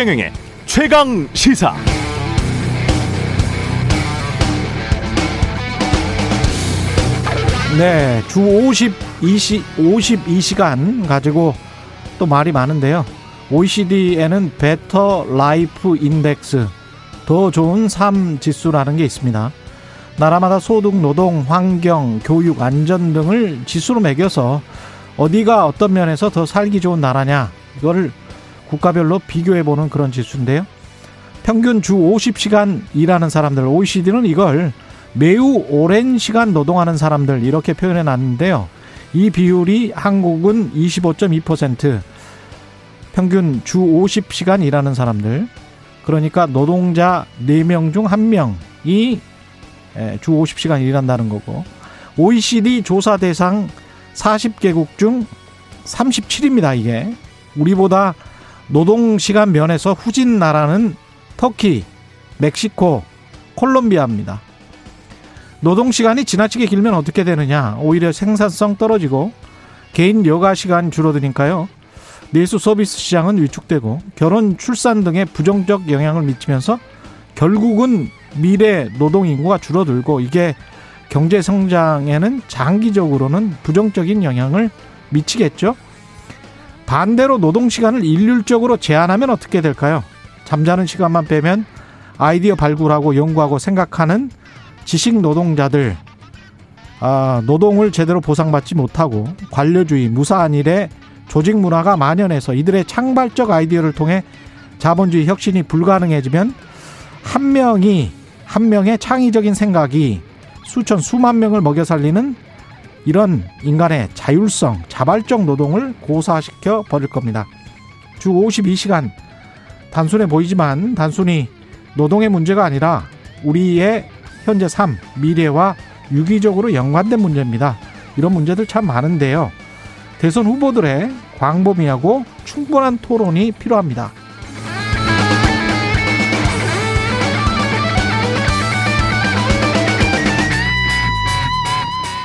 최경영의 최강 시사. 네, 주 52시 52시간 가지고 또 말이 많은데요. OECD에는 Better Life Index 더 좋은 삶 지수라는 게 있습니다. 나라마다 소득, 노동, 환경, 교육, 안전 등을 지수로 매겨서 어디가 어떤 면에서 더 살기 좋은 나라냐 이거를 국가별로 비교해 보는 그런 지수인데요. 평균 주 50시간 일하는 사람들 OECD는 이걸 매우 오랜 시간 노동하는 사람들 이렇게 표현해 놨는데요. 이 비율이 한국은 25.2% 평균 주 50시간 일하는 사람들 그러니까 노동자 4명 중 1명이 주 50시간 일한다는 거고 OECD 조사 대상 40개국 중 37입니다 이게 우리보다 노동시간 면에서 후진 나라는 터키, 멕시코, 콜롬비아입니다. 노동시간이 지나치게 길면 어떻게 되느냐 오히려 생산성 떨어지고 개인 여가 시간 줄어드니까요 내수 서비스 시장은 위축되고 결혼 출산 등의 부정적 영향을 미치면서 결국은 미래 노동 인구가 줄어들고 이게 경제 성장에는 장기적으로는 부정적인 영향을 미치겠죠. 반대로 노동 시간을 일률적으로 제한하면 어떻게 될까요? 잠자는 시간만 빼면 아이디어 발굴하고 연구하고 생각하는 지식 노동자들 아, 노동을 제대로 보상받지 못하고 관료주의, 무사한 일에 조직 문화가 만연해서 이들의 창발적 아이디어를 통해 자본주의 혁신이 불가능해지면 한 명이 한 명의 창의적인 생각이 수천 수만 명을 먹여 살리는 이런 인간의 자율성, 자발적 노동을 고사시켜 버릴 겁니다. 주 52시간 단순해 보이지만 단순히 노동의 문제가 아니라 우리의 현재 삶, 미래와 유기적으로 연관된 문제입니다. 이런 문제들 참 많은데요. 대선 후보들의 광범위하고 충분한 토론이 필요합니다.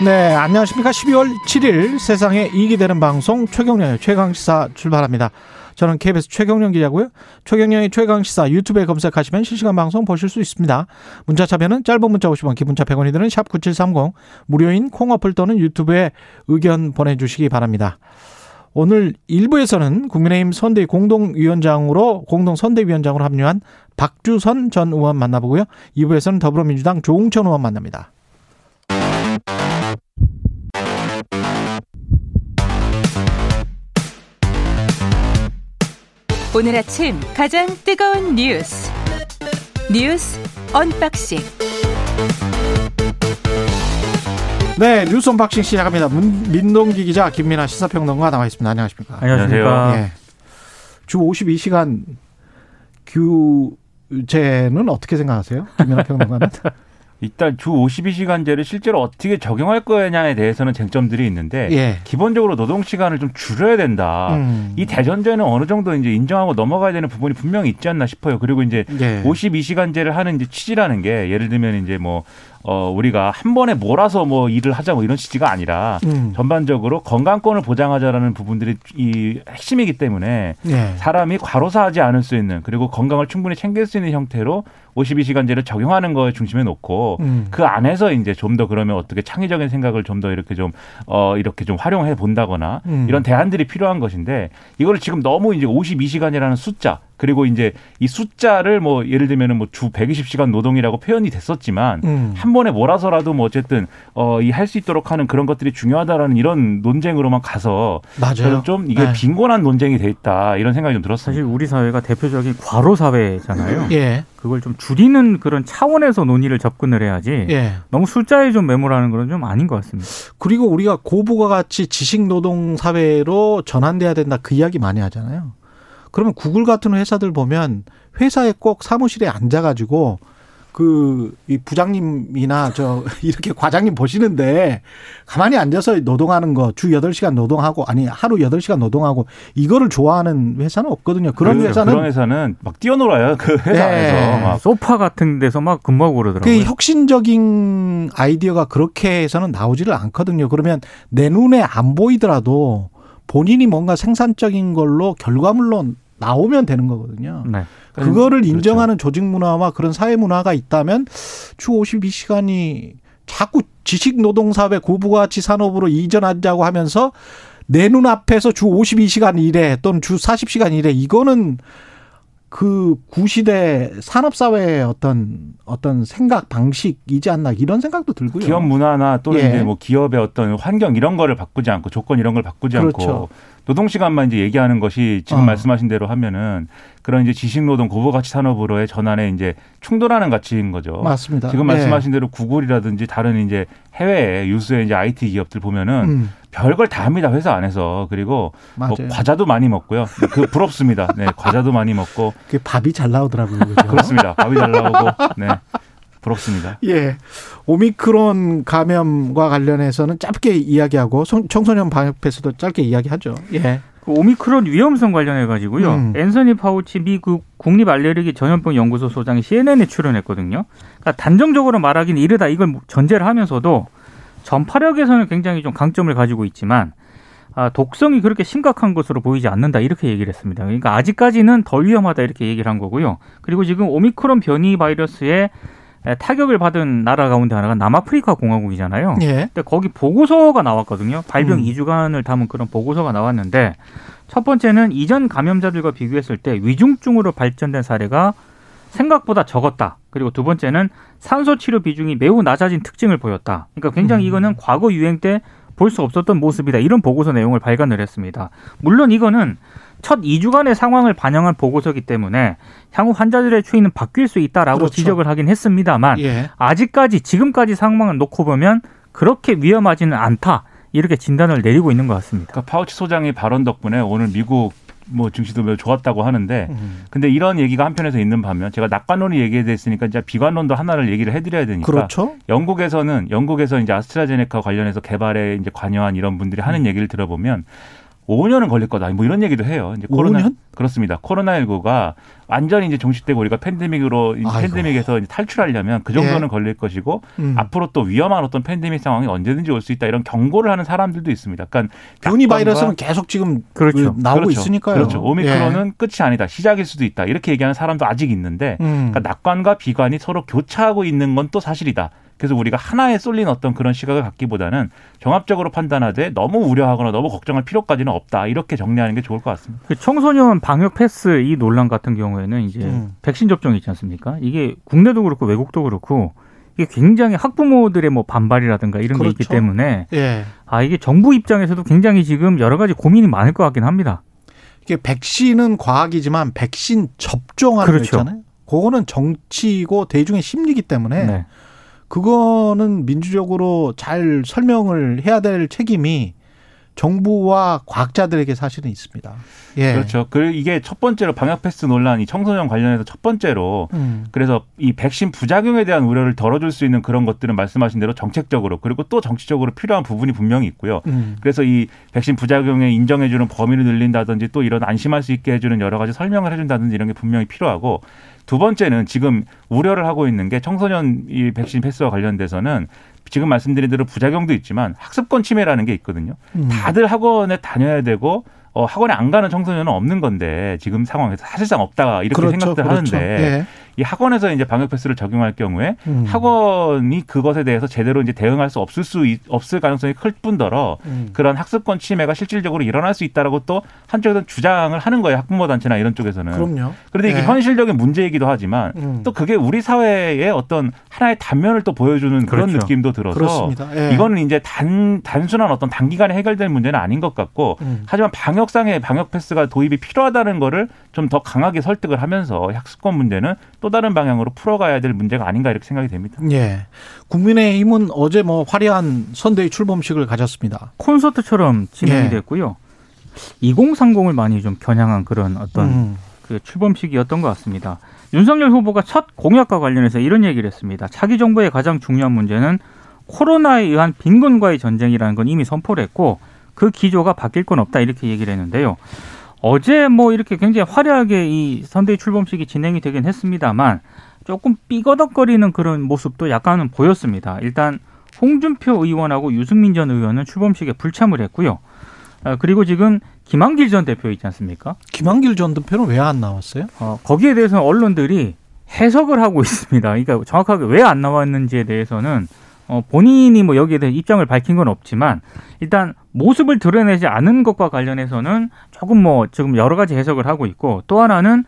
네, 안녕하십니까. 12월 7일 세상에 이익이 되는 방송 최경련의 최강시사 출발합니다. 저는 KBS 최경련 기자고요. 최경련의 최강시사 유튜브에 검색하시면 실시간 방송 보실 수 있습니다. 문자 참여는 짧은 문자 50원, 기본자 100원이 드는 샵 9730 무료인 콩 어플 또는 유튜브에 의견 보내주시기 바랍니다. 오늘 1부에서는 국민의힘 선대위 공동위원장으로 공동선대위원장으로 합류한 박주선 전 의원 만나보고요. 2부에서는 더불어민주당 조웅천 의원 만납니다. 오늘 아침 가장 뜨거운 뉴스 뉴스 unboxing 네 뉴스 unboxing 시작합니다. 민동기 기자 김민아 시사평론가 나와 있습니다. 안녕하십니까? 안녕하세요. 예. 주 52시간 규제는 어떻게 생각하세요? 김민아 평론가는? 일단 주 52시간제를 실제로 어떻게 적용할 거냐에 대해서는 쟁점들이 있는데 예. 기본적으로 노동 시간을 좀 줄여야 된다. 음. 이 대전제는 어느 정도 이제 인정하고 넘어가야 되는 부분이 분명히 있지 않나 싶어요. 그리고 이제 예. 52시간제를 하는 이제 취지라는 게 예를 들면 이제 뭐 어, 우리가 한 번에 몰아서 뭐 일을 하자 뭐 이런 취지가 아니라 음. 전반적으로 건강권을 보장하자라는 부분들이 이 핵심이기 때문에 예. 사람이 과로사하지 않을 수 있는 그리고 건강을 충분히 챙길 수 있는 형태로 52시간제를 적용하는 거에 중심에 놓고 음. 그 안에서 이제 좀 더 그러면 어떻게 창의적인 생각을 좀 더 이렇게 좀 어, 이렇게 좀 활용해 본다거나 음. 이런 대안들이 필요한 것인데 이거를 지금 너무 이제 52시간이라는 숫자 그리고 이제 이 숫자를 뭐 예를 들면은 뭐 주 120시간 노동이라고 표현이 됐었지만 음. 한 번에 몰아서라도 뭐 어쨌든 어이 할 수 있도록 하는 그런 것들이 중요하다라는 이런 논쟁으로만 가서 맞아요. 좀 이게 네. 빈곤한 논쟁이 돼 있다 이런 생각이 좀 들었어요. 사실 우리 사회가 대표적인 과로 사회잖아요. 예. 그걸 좀 줄이는 그런 차원에서 논의를 접근을 해야지. 예. 너무 숫자에 좀 매몰하는 건 좀 아닌 것 같습니다. 그리고 우리가 고부가 같이 지식 노동 사회로 전환돼야 된다 그 이야기 많이 하잖아요. 그러면 구글 같은 회사들 보면 회사에 꼭 사무실에 앉아가지고 그, 이 부장님이나 저, 이렇게 과장님 보시는데 가만히 앉아서 노동하는 거 주 여덟 시간 노동하고 아니 하루 여덟 시간 노동하고 이거를 좋아하는 회사는 없거든요. 그런 그렇죠. 회사는. 그런 회사는 막 뛰어놀아요. 그 회사 에서. 네. 막. 소파 같은 데서 막 근무하고 그러더라고요. 그 혁신적인 아이디어가 그렇게 해서는 나오지를 않거든요. 그러면 내 눈에 안 보이더라도 본인이 뭔가 생산적인 걸로 결과물로 나오면 되는 거거든요. 네. 그거를 그렇죠. 인정하는 조직 문화와 그런 사회 문화가 있다면 주 52시간이 자꾸 지식 노동 사회 고부가치 산업으로 이전하자고 하면서 내 눈앞에서 주 52시간 일해 또는 주 40시간 일해 이거는 그 구시대 산업사회의 어떤 어떤 생각 방식이지 않나 이런 생각도 들고요. 기업 문화나 또는 예. 이제 뭐 기업의 어떤 환경 이런 거를 바꾸지 않고 조건 이런 걸 바꾸지 그렇죠. 않고 노동 시간만 이제 얘기하는 것이 지금 어. 말씀하신 대로 하면은 그런 이제 지식 노동 고부 가치 산업으로의 전환에 이제 충돌하는 가치인 거죠. 맞습니다. 지금 말씀하신 네. 대로 구글이라든지 다른 이제 해외 유수의 이제 IT 기업들 보면은 음. 별걸 다 합니다 회사 안에서 그리고 뭐 과자도 많이 먹고요. 그 부럽습니다. 네, 과자도 많이 먹고. 그 밥이 잘 나오더라고요. 그렇죠? 그렇습니다. 밥이 잘 나오고. 네. 부럽습니다. 예. 오미크론 감염과 관련해서는 짧게 이야기하고 청소년 방역패스도 짧게 이야기하죠. 예. 그 오미크론 위험성 관련해 가지고요. 음. 앤서니 파우치 미국 국립 알레르기 전염병 연구소 소장이 CNN에 출연했거든요. 그러니까 단정적으로 말하기는 이르다 이걸 전제를 하면서도 전파력에서는 굉장히 좀 강점을 가지고 있지만 아, 독성이 그렇게 심각한 것으로 보이지 않는다 이렇게 얘기를 했습니다. 그러니까 아직까지는 덜 위험하다 이렇게 얘기를 한 거고요. 그리고 지금 오미크론 변이 바이러스에 타격을 받은 나라 가운데 하나가 남아프리카 공화국이잖아요. 예. 근데 거기 보고서가 나왔거든요. 발병 음. 2주간을 담은 그런 보고서가 나왔는데 첫 번째는 이전 감염자들과 비교했을 때 위중증으로 발전된 사례가 생각보다 적었다. 그리고 두 번째는 산소 치료 비중이 매우 낮아진 특징을 보였다. 그러니까 굉장히 음. 이거는 과거 유행 때 볼 수 없었던 모습이다. 이런 보고서 내용을 발간을 했습니다. 물론 이거는 첫 2주간의 상황을 반영한 보고서기 때문에 향후 환자들의 추이는 바뀔 수 있다라고 그렇죠. 지적을 하긴 했습니다만 예. 아직까지 지금까지 상황을 놓고 보면 그렇게 위험하지는 않다. 이렇게 진단을 내리고 있는 것 같습니다. 그러니까 파우치 소장의 발언 덕분에 오늘 미국 뭐 증시도 매우 좋았다고 하는데 음. 근데 이런 얘기가 한편에서 있는 반면 제가 낙관론이 얘기해 됐으니까 이제 비관론도 하나를 얘기를 해드려야 되니까 그렇죠. 영국에서는 영국에서 이제 아스트라제네카 관련해서 개발에 이제 관여한 이런 분들이 하는 음. 얘기를 들어보면 5년은 걸릴 거다. 뭐 이런 얘기도 해요. 이제 코로나 5년? 그렇습니다. 코로나19가 완전히 이제 종식되고 우리가 팬데믹으로 아이고. 팬데믹에서 이제 탈출하려면 그 정도는 예. 걸릴 것이고 음. 앞으로 또 위험한 어떤 팬데믹 상황이 언제든지 올 수 있다 이런 경고를 하는 사람들도 있습니다. 그러니까 변이 바이러스는 계속 지금 그렇죠. 나오고 그렇죠. 있으니까요. 그렇죠. 오미크론은 예. 끝이 아니다. 시작일 수도 있다. 이렇게 얘기하는 사람도 아직 있는데 음. 그러니까 낙관과 비관이 서로 교차하고 있는 건 또 사실이다. 그래서 우리가 하나에 쏠린 어떤 그런 시각을 갖기보다는 종합적으로 판단하되 너무 우려하거나 너무 걱정할 필요까지는 없다. 이렇게 정리하는 게 좋을 것 같습니다. 그 청소년 방역 패스 이 논란 같은 경우에는 이제 음. 백신 접종이 있지 않습니까? 이게 국내도 그렇고 외국도 그렇고 이게 굉장히 학부모들의 뭐 반발이라든가 이런 그렇죠. 게 있기 그렇죠. 때문에 예. 아 이게 정부 입장에서도 굉장히 지금 여러 가지 고민이 많을 것 같긴 합니다. 이게 백신은 과학이지만 백신 접종하는 그렇죠. 거 있잖아요. 그거는 정치고 대중의 심리기 때문에 네. 그거는 민주적으로 잘 설명을 해야 될 책임이 정부와 과학자들에게 사실은 있습니다. 예. 그렇죠. 그 이게 첫 번째로 방역 패스 논란이 청소년 관련해서 첫 번째로 음. 그래서 이 백신 부작용에 대한 우려를 덜어줄 수 있는 그런 것들은 말씀하신 대로 정책적으로 그리고 또 정치적으로 필요한 부분이 분명히 있고요. 음. 그래서 이 백신 부작용에 인정해주는 범위를 늘린다든지 또 이런 안심할 수 있게 해주는 여러 가지 설명을 해준다든지 이런 게 분명히 필요하고 두 번째는 지금 우려를 하고 있는 게 청소년 이 백신 패스와 관련돼서는 지금 말씀드린 대로 부작용도 있지만 학습권 침해라는 게 있거든요. 음. 다들 학원에 다녀야 되고 어, 학원에 안 가는 청소년은 없는 건데 지금 상황에서 사실상 없다 이렇게 그렇죠, 생각들 그렇죠. 하는데 예. 이 학원에서 이제 방역 패스를 적용할 경우에 음. 학원이 그것에 대해서 제대로 이제 대응할 수 없을 수 없을 가능성이 클 뿐더러 음. 그런 학습권 침해가 실질적으로 일어날 수 있다라고 또 한쪽에서는 주장을 하는 거예요 학부모 단체나 이런 쪽에서는. 그럼요. 그런데 이게 네. 현실적인 문제이기도 하지만 음. 또 그게 우리 사회의 어떤 하나의 단면을 또 보여주는 그런 그렇죠. 느낌도 들어서 네. 이거는 이제 단 단순한 어떤 단기간에 해결될 문제는 아닌 것 같고 음. 하지만 방역상의 방역 패스가 도입이 필요하다는 거를 좀 더 강하게 설득을 하면서 학습권 문제는 또 다른 방향으로 풀어가야 될 문제가 아닌가 이렇게 생각이 됩니다. 예. 국민의힘은 어제 뭐 화려한 선대위 출범식을 가졌습니다. 콘서트처럼 진행이 예. 됐고요. 2030을 많이 좀 겨냥한 그런 어떤 음. 그 출범식이었던 것 같습니다. 윤석열 후보가 첫 공약과 관련해서 이런 얘기를 했습니다. 차기 정부의 가장 중요한 문제는 코로나에 의한 빈곤과의 전쟁이라는 건 이미 선포를 했고 그 기조가 바뀔 건 없다 이렇게 얘기를 했는데요. 어제 뭐 이렇게 굉장히 화려하게 이 선대위 출범식이 진행이 되긴 했습니다만 조금 삐거덕거리는 그런 모습도 약간은 보였습니다. 일단 홍준표 의원하고 유승민 전 의원은 출범식에 불참을 했고요. 어, 그리고 지금 김한길 전 대표 있지 않습니까? 김한길 전 대표는 왜 안 나왔어요? 어, 거기에 대해서는 언론들이 해석을 하고 있습니다. 그러니까 정확하게 왜 안 나왔는지에 대해서는 어, 본인이 뭐 여기에 대해 입장을 밝힌 건 없지만 일단 모습을 드러내지 않은 것과 관련해서는 조금 뭐 지금 여러 가지 해석을 하고 있고 또 하나는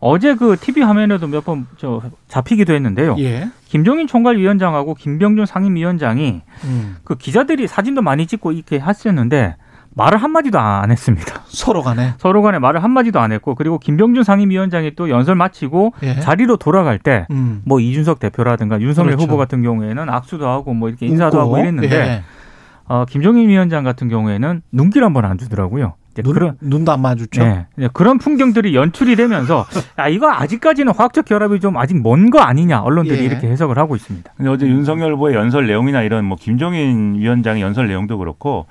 어제 그 TV 화면에도 몇 번 저 잡히기도 했는데요. 예. 김종인 총괄위원장하고 김병준 상임위원장이 음. 그 기자들이 사진도 많이 찍고 이렇게 했었는데 말을 한마디도 안 했습니다. 서로 간에? 서로 간에 말을 한마디도 안 했고, 그리고 김병준 상임위원장이 또 연설 마치고 예. 자리로 돌아갈 때, 음. 뭐 이준석 대표라든가 윤석열 그렇죠. 후보 같은 경우에는 악수도 하고 뭐 이렇게 인사도 웃고. 하고 이랬는데, 예. 어, 김종인 위원장 같은 경우에는 눈길 한 번 안 주더라고요. 눈, 그런 눈도 안 마주쳐. 네, 그런 풍경들이 연출이 되면서 야 이거 아직까지는 화학적 결합이 좀 아직 먼 거 아니냐 언론들이 예. 이렇게 해석을 하고 있습니다. 근데 어제 윤석열 후보의 연설 내용이나 이런 뭐 김종인 위원장의 연설 내용도 그렇고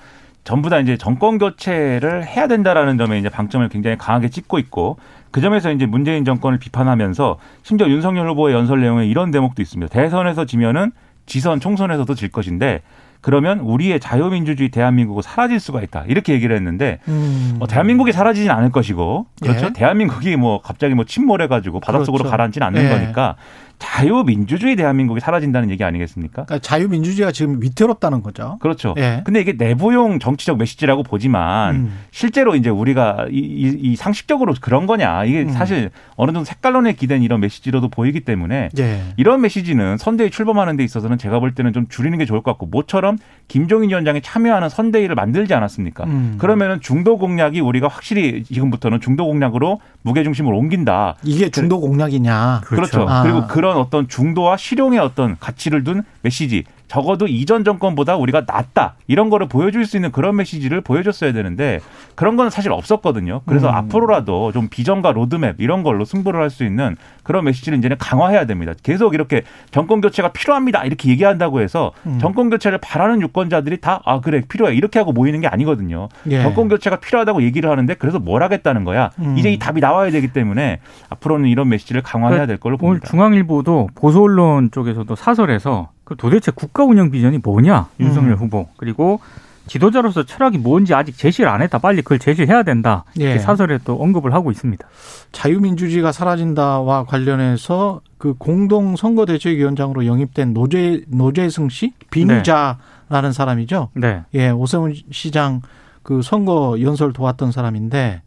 전부 다 이제 정권 교체를 해야 된다라는 점에 이제 방점을 굉장히 강하게 찍고 있고 그 점에서 이제 문재인 정권을 비판하면서 심지어 윤석열 후보의 연설 내용에 이런 대목도 있습니다. 대선에서 지면은 지선 총선에서도 질 것인데 그러면 우리의 자유민주주의 대한민국은 사라질 수가 있다. 이렇게 얘기를 했는데 음. 어, 대한민국이 사라지진 않을 것이고 그렇죠. 예. 대한민국이 뭐 갑자기 뭐 침몰해가지고 바닷속으로 그렇죠. 가라앉지는 않는 예. 거니까 자유민주주의 대한민국이 사라진다는 얘기 아니겠습니까? 그러니까 자유민주주의가 지금 위태롭다는 거죠. 그렇죠. 예. 근데 이게 내부용 정치적 메시지라고 보지만 음. 실제로 이제 우리가 이, 이, 이, 상식적으로 그런 거냐 이게 음. 사실 어느 정도 색깔론에 기댄 이런 메시지로도 보이기 때문에 예. 이런 메시지는 선대위 출범하는 데 있어서는 제가 볼 때는 좀 줄이는 게 좋을 것 같고 모처럼 김종인 위원장이 참여하는 선대위를 만들지 않았습니까? 음. 그러면은 중도 공략이 우리가 확실히 지금부터는 중도 공략으로 무게 중심을 옮긴다. 이게 중도 공략이냐? 그렇죠. 그렇죠. 아. 그리고 그런 그런 어떤 중도와 실용의 어떤 가치를 둔 메시지 적어도 이전 정권보다 우리가 낫다 이런 거를 보여줄 수 있는 그런 메시지를 보여줬어야 되는데 그런 건 사실 없었거든요. 그래서 음. 앞으로라도 좀 비전과 로드맵 이런 걸로 승부를 할 수 있는 그런 메시지를 이제는 강화해야 됩니다. 계속 이렇게 정권 교체가 필요합니다 이렇게 얘기한다고 해서 음. 정권 교체를 바라는 유권자들이 다 아 그래 필요해 이렇게 하고 모이는 게 아니거든요. 예. 정권 교체가 필요하다고 얘기를 하는데 그래서 뭘 하겠다는 거야. 음. 이제 이 답이 나와야 되기 때문에 앞으로는 이런 메시지를 강화해야 될 걸로 봅니다. 오늘 중앙일보도 보수 언론 쪽에서도 사설에서 그 도대체 국가 운영 비전이 뭐냐 윤석열 음. 후보 그리고 지도자로서 철학이 뭔지 아직 제시를 안 했다. 빨리 그걸 제시해야 된다. 이렇게 예. 사설에 또 언급을 하고 있습니다. 자유민주주의가 사라진다와 관련해서 그 공동 선거대책위원장으로 영입된 노재 노재승 씨 빈자라는 네. 사람이죠. 네. 예, 오세훈 시장 그 선거 연설 도왔던 사람인데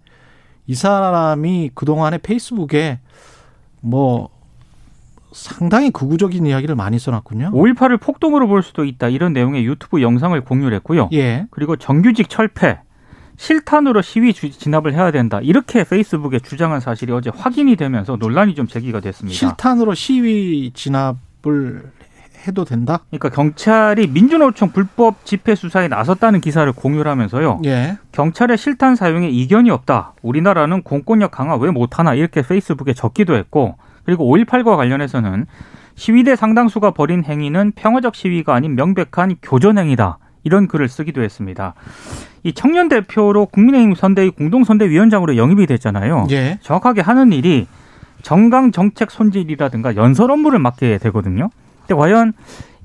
이 사람이 그 동안에 페이스북에 뭐 상당히 극우적인 이야기를 많이 써놨군요. 5.18을 폭동으로 볼 수도 있다. 이런 내용의 유튜브 영상을 공유를 했고요. 예. 그리고 정규직 철폐, 실탄으로 시위 진압을 해야 된다. 이렇게 페이스북에 주장한 사실이 어제 확인이 되면서 논란이 좀 제기가 됐습니다. 실탄으로 시위 진압을 해도 된다? 그러니까 경찰이 민주노총 불법 집회 수사에 나섰다는 기사를 공유를 하면서요. 예. 경찰의 실탄 사용에 이견이 없다. 우리나라는 공권력 강화 왜 못하나 이렇게 페이스북에 적기도 했고 그리고 5.18과 관련해서는 시위대 상당수가 벌인 행위는 평화적 시위가 아닌 명백한 교전행위다. 이런 글을 쓰기도 했습니다. 이 청년 대표로 국민의힘 선대위 공동선대위원장으로 영입이 됐잖아요. 예. 정확하게 하는 일이 정강 정책 손질이라든가 연설 업무를 맡게 되거든요. 근데 과연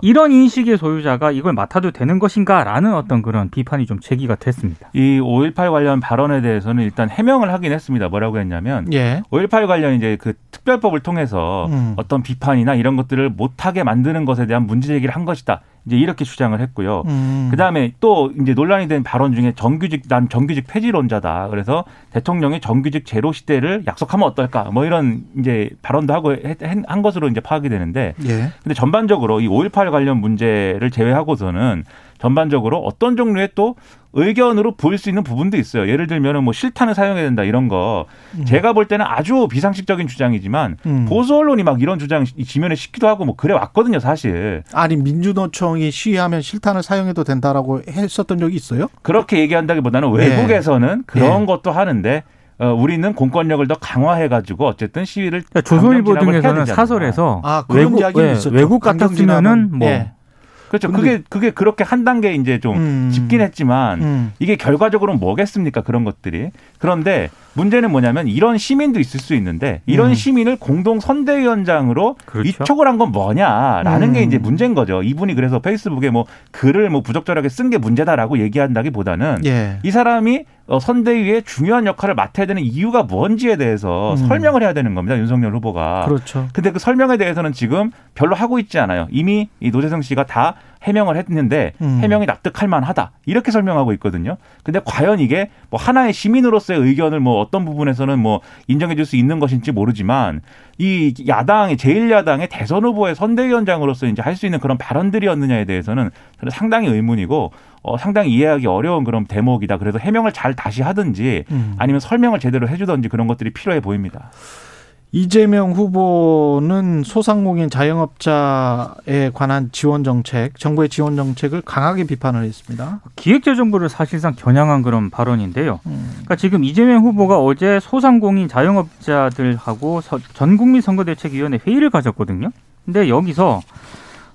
이런 인식의 소유자가 이걸 맡아도 되는 것인가라는 어떤 그런 비판이 좀 제기가 됐습니다. 이 5.18 관련 발언에 대해서는 일단 해명을 하긴 했습니다. 뭐라고 했냐면 예. 5.18 관련 이제 그 특별법을 통해서 음. 어떤 비판이나 이런 것들을 못하게 만드는 것에 대한 문제 제기를 한 것이다. 이제 이렇게 주장을 했고요. 음. 그다음에 또 이제 논란이 된 발언 중에 정규직 난 정규직 폐지론자다. 그래서 대통령이 정규직 제로 시대를 약속하면 어떨까? 뭐 이런 이제 발언도 하고 한 것으로 이제 파악이 되는데 예. 근데 전반적으로 이 5.18 관련 문제를 제외하고서는 전반적으로 어떤 종류의 또 의견으로 보일 수 있는 부분도 있어요. 예를 들면은 뭐 실탄을 사용해야 된다 이런 거 음. 제가 볼 때는 아주 비상식적인 주장이지만 음. 보수 언론이 막 이런 주장 지면에 싣기도 하고 뭐 그래 왔거든요, 사실. 아니 민주노총이 시위하면 실탄을 사용해도 된다라고 했었던 적이 있어요? 그렇게 얘기한다기보다는 네. 외국에서는 그런 네. 것도 하는데 어, 우리는 공권력을 더 강화해가지고 어쨌든 시위를 그러니까 조선일보 등에서는 사설에서 아, 외국 예, 외국 같았으면은 뭐 예. 그렇죠. 그게 그게 그렇게 한 단계 이제 좀 음. 짚긴 했지만 음. 이게 결과적으로는 뭐겠습니까? 그런 것들이. 그런데 문제는 뭐냐면 이런 시민도 있을 수 있는데 이런 음. 시민을 공동 선대위원장으로 그렇죠. 위촉을 한 건 뭐냐라는 게 음. 이제 문제인 거죠. 이분이 그래서 페이스북에 뭐 글을 뭐 부적절하게 쓴 게 문제다라고 얘기한다기보다는 예. 이 사람이 어, 선대위의 중요한 역할을 맡아야 되는 이유가 뭔지에 대해서 음. 설명을 해야 되는 겁니다. 윤석열 후보가. 그렇죠. 근데 그 설명에 대해서는 지금 별로 하고 있지 않아요. 이미 이 노재성 씨가 다 해명을 했는데 음. 해명이 납득할 만하다. 이렇게 설명하고 있거든요. 근데 과연 이게 뭐 하나의 시민으로서의 의견을 뭐 어떤 부분에서는 뭐 인정해 줄 수 있는 것인지 모르지만 이 야당의 제1야당의 대선 후보의 선대위원장으로서 이제 할 수 있는 그런 발언들이었느냐에 대해서는 저는 상당히 의문이고 어, 상당히 이해하기 어려운 그런 대목이다. 그래서 해명을 잘 다시 하든지 음. 아니면 설명을 제대로 해주든지 그런 것들이 필요해 보입니다. 이재명 후보는 소상공인 자영업자에 관한 지원 정책, 정부의 지원 정책을 강하게 비판을 했습니다. 기획재정부를 사실상 겨냥한 그런 발언인데요. 음. 그러니까 지금 이재명 후보가 어제 소상공인 자영업자들하고 전국민 선거대책위원회 회의를 가졌거든요. 근데 여기서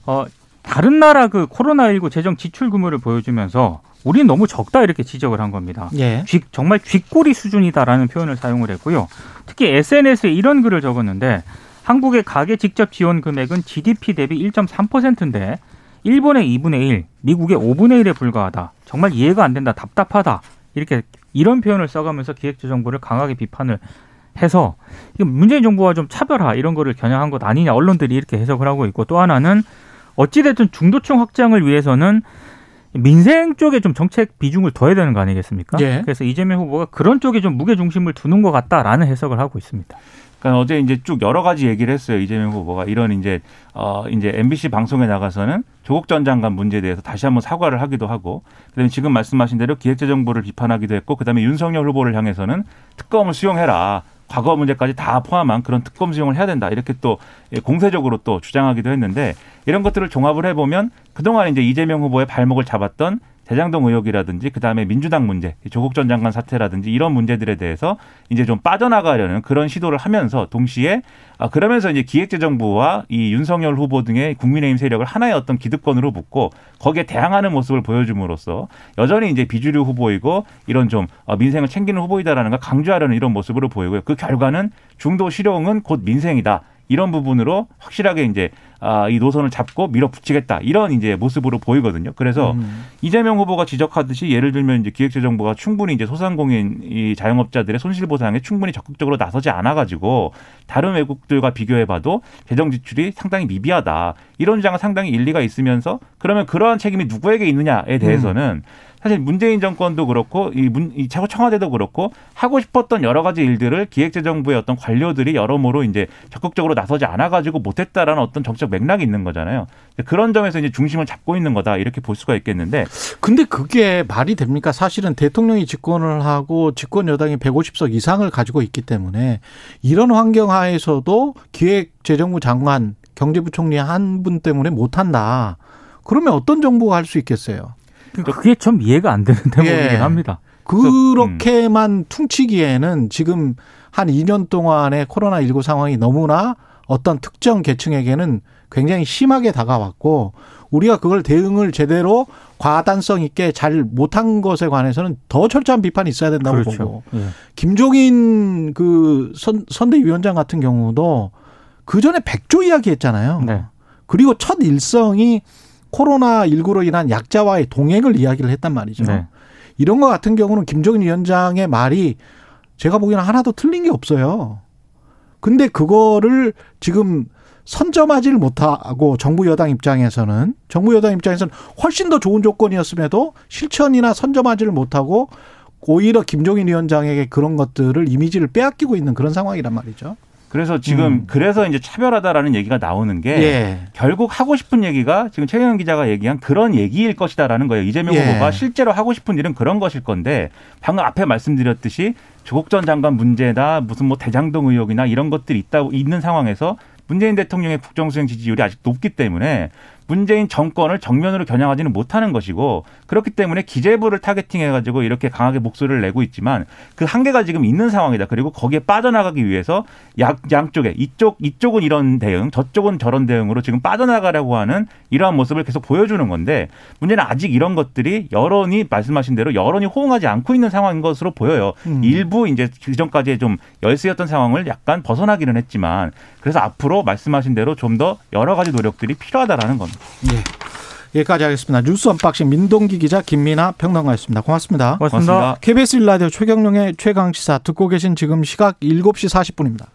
어 다른 나라 그 코로나19 재정 지출 규모를 보여주면서 우리는 너무 적다 이렇게 지적을 한 겁니다. 예. 쥐, 정말 쥐꼬리 수준이다라는 표현을 사용을 했고요. 특히 SNS에 이런 글을 적었는데 한국의 가계 직접 지원 금액은 GDP 대비 1.3%인데 일본의 2분의 1, 미국의 5분의 1에 불과하다. 정말 이해가 안 된다. 답답하다. 이렇게 이런 표현을 써가면서 기획재정부를 강하게 비판을 해서 문재인 정부와 좀 차별화 이런 거를 겨냥한 것 아니냐 언론들이 이렇게 해석을 하고 있고 또 하나는 어찌됐든 중도층 확장을 위해서는 민생 쪽에 좀 정책 비중을 둬야 되는 거 아니겠습니까? 예. 그래서 이재명 후보가 그런 쪽에 좀 무게 중심을 두는 것 같다라는 해석을 하고 있습니다. 그러니까 어제 이제 쭉 여러 가지 얘기를 했어요 이재명 후보가 이런 이제 어 이제 MBC 방송에 나가서는 조국 전 장관 문제에 대해서 다시 한번 사과를 하기도 하고 그다음에 지금 말씀하신 대로 기획재정부를 비판하기도 했고 그다음에 윤석열 후보를 향해서는 특검을 수용해라 과거 문제까지 다 포함한 그런 특검 수용을 해야 된다. 이렇게 또 공세적으로 또 주장하기도 했는데 이런 것들을 종합을 해보면 그동안 이제 이재명 후보의 발목을 잡았던 대장동 의혹이라든지 그다음에 민주당 문제, 조국 전 장관 사태라든지 이런 문제들에 대해서 이제 좀 빠져나가려는 그런 시도를 하면서 동시에 아 그러면서 이제 기획재정부와 이 윤석열 후보 등의 국민의힘 세력을 하나의 어떤 기득권으로 붙고 거기에 대항하는 모습을 보여줌으로써 여전히 이제 비주류 후보이고 이런 좀 어, 민생을 챙기는 후보이다라는 걸 강조하려는 이런 모습으로 보이고요. 그 결과는 중도 실용은 곧 민생이다. 이런 부분으로 확실하게 이제 아, 이 노선을 잡고 밀어붙이겠다 이런 이제 모습으로 보이거든요. 그래서 음. 이재명 후보가 지적하듯이 예를 들면 이제 기획재정부가 충분히 이제 소상공인 이 자영업자들의 손실 보상에 충분히 적극적으로 나서지 않아 가지고 다른 외국들과 비교해봐도 재정 지출이 상당히 미비하다 이런 주장은 상당히 일리가 있으면서 그러면 그러한 책임이 누구에게 있느냐에 대해서는 음. 사실 문재인 정권도 그렇고 이, 문, 이 청와대도 그렇고 하고 싶었던 여러 가지 일들을 기획재정부의 어떤 관료들이 여러모로 이제 적극적으로 나서지 않아가지고 못했다라는 어떤 정책 맥락이 있는 거잖아요. 그런 점에서 이제 중심을 잡고 있는 거다 이렇게 볼 수가 있겠는데. 근데 그게 말이 됩니까? 사실은 대통령이 집권을 하고 집권 여당이 150석 이상을 가지고 있기 때문에 이런 환경 하에서도 기획재정부 장관 경제부총리 한 분 때문에 못한다. 그러면 어떤 정부가 할 수 있겠어요? 그러니까 그게 좀 이해가 안 되는 대목이긴 예. 합니다. 그렇게만 음. 퉁치기에는 지금 한 2년 동안의 코로나19 상황이 너무나 어떤 특정 계층에게는 굉장히 심하게 다가왔고 우리가 그걸 대응을 제대로 과단성 있게 잘 못한 것에 관해서는 더 철저한 비판이 있어야 된다고 그렇죠. 보고 예. 김종인 그 선, 선대위원장 같은 경우도 그 전에 백조 이야기 했잖아요. 네. 그리고 첫 일성이 코로나19로 인한 약자와의 동행을 이야기를 했단 말이죠. 네. 이런 것 같은 경우는 김종인 위원장의 말이 제가 보기에는 하나도 틀린 게 없어요. 근데 그거를 지금 선점하지를 못하고 정부 여당 입장에서는 정부 여당 입장에서는 훨씬 더 좋은 조건이었음에도 실천이나 선점하지를 못하고 오히려 김종인 위원장에게 그런 것들을 이미지를 빼앗기고 있는 그런 상황이란 말이죠. 그래서 지금 음. 그래서 이제 차별하다라는 얘기가 나오는 게 예. 결국 하고 싶은 얘기가 지금 최경영 기자가 얘기한 그런 얘기일 것이다라는 거예요. 이재명 예. 후보가 실제로 하고 싶은 일은 그런 것일 건데 방금 앞에 말씀드렸듯이 조국 전 장관 문제나 무슨 뭐 대장동 의혹이나 이런 것들이 있다 있는 상황에서 문재인 대통령의 국정수행 지지율이 아직 높기 때문에 문재인 정권을 정면으로 겨냥하지는 못하는 것이고 그렇기 때문에 기재부를 타겟팅해 가지고 이렇게 강하게 목소리를 내고 있지만 그 한계가 지금 있는 상황이다. 그리고 거기에 빠져나가기 위해서 양, 양쪽에 이쪽 이쪽은 이런 대응, 저쪽은 저런 대응으로 지금 빠져나가려고 하는 이러한 모습을 계속 보여주는 건데 문제는 아직 이런 것들이 여론이 말씀하신 대로 여론이 호응하지 않고 있는 상황인 것으로 보여요. 음. 일부 이제 그전까지 좀 열세였던 상황을 약간 벗어나기는 했지만 그래서 앞으로 말씀하신 대로 좀 더 여러 가지 노력들이 필요하다라는 겁니다. 예. 여기까지 하겠습니다. 뉴스 unboxing 민동기 기자 김민아 평론가였습니다. 고맙습니다. 고맙습니다. 고맙습니다. KBS 1라디오 최경영의 최강 시사 듣고 계신 지금 시각 7시 40분입니다.